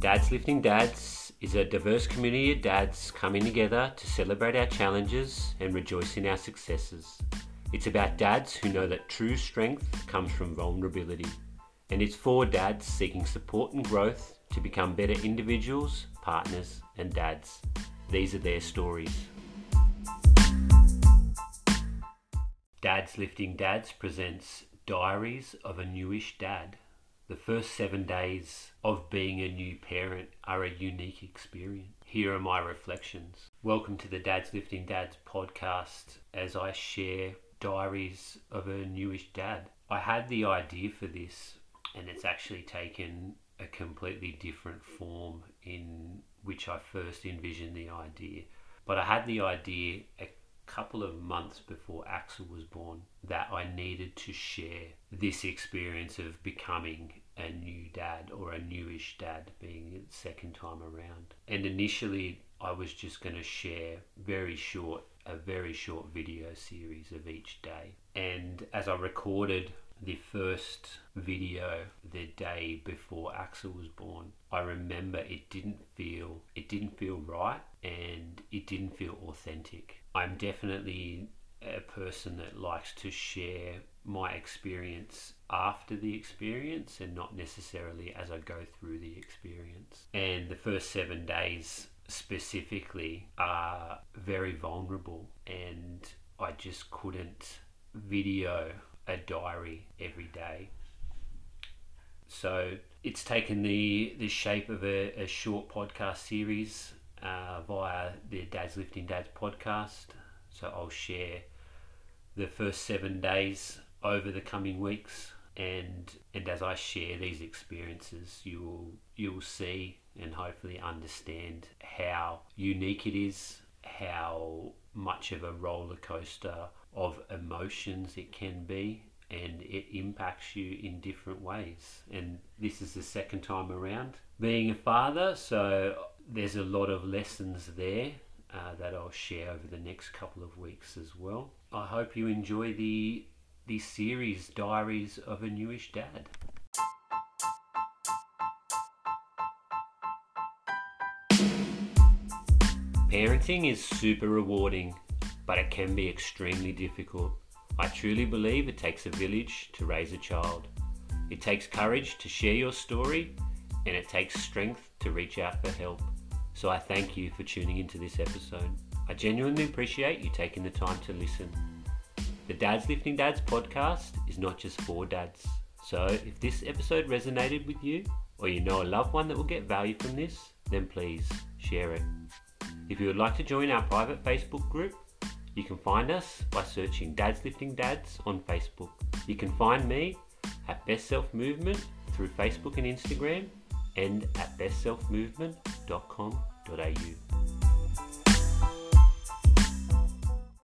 Dads Lifting Dads is a diverse community of dads coming together to celebrate our challenges and rejoice in our successes. It's about dads who know that true strength comes from vulnerability. And it's for dads seeking support and growth to become better individuals, partners, and dads. These are their stories. Dads Lifting Dads presents Diaries of a Newish Dad. The first seven days of being a new parent are a unique experience. Here are my reflections. Welcome to the Dads Lifting Dads podcast as I share diaries of a newish dad. I had the idea for this and it's actually taken a completely different form in which I first envisioned the idea. But I had the idea a couple of months before Axel was born that I needed to share this experience of becoming a new dad or a newish dad being second time around. And initially, I was just going to share very short, a very short video series of each day. And as I recorded the first video the day before Axel was born, I remember it didn't feel it didn't feel right and it didn't feel authentic. I'm definitely a person that likes to share my experience after the experience and not necessarily as I go through the experience. And the first seven days specifically are very vulnerable, and I just couldn't video a diary every day. So it's taken the, the shape of a, a short podcast series uh, via the Dads Lifting Dads podcast. So I'll share the first seven days over the coming weeks, and and as I share these experiences, you will you will see and hopefully understand how unique it is, how much of a roller coaster of emotions it can be, and it impacts you in different ways. And this is the second time around being a father, so there's a lot of lessons there uh, that I'll share over the next couple of weeks as well. I hope you enjoy the the series Diaries of a Newish Dad. Parenting is super rewarding, but it can be extremely difficult. I truly believe it takes a village to raise a child. It takes courage to share your story, and it takes strength to reach out for help. So I thank you for tuning into this episode. I genuinely appreciate you taking the time to listen. The Dads Lifting Dads podcast is not just for dads. So if this episode resonated with you, or you know a loved one that will get value from this, then please share it. If you would like to join our private Facebook group, you can find us by searching Dads Lifting Dads on Facebook. You can find me at Best Self Movement through Facebook and Instagram and at bestselfmovement.com.au.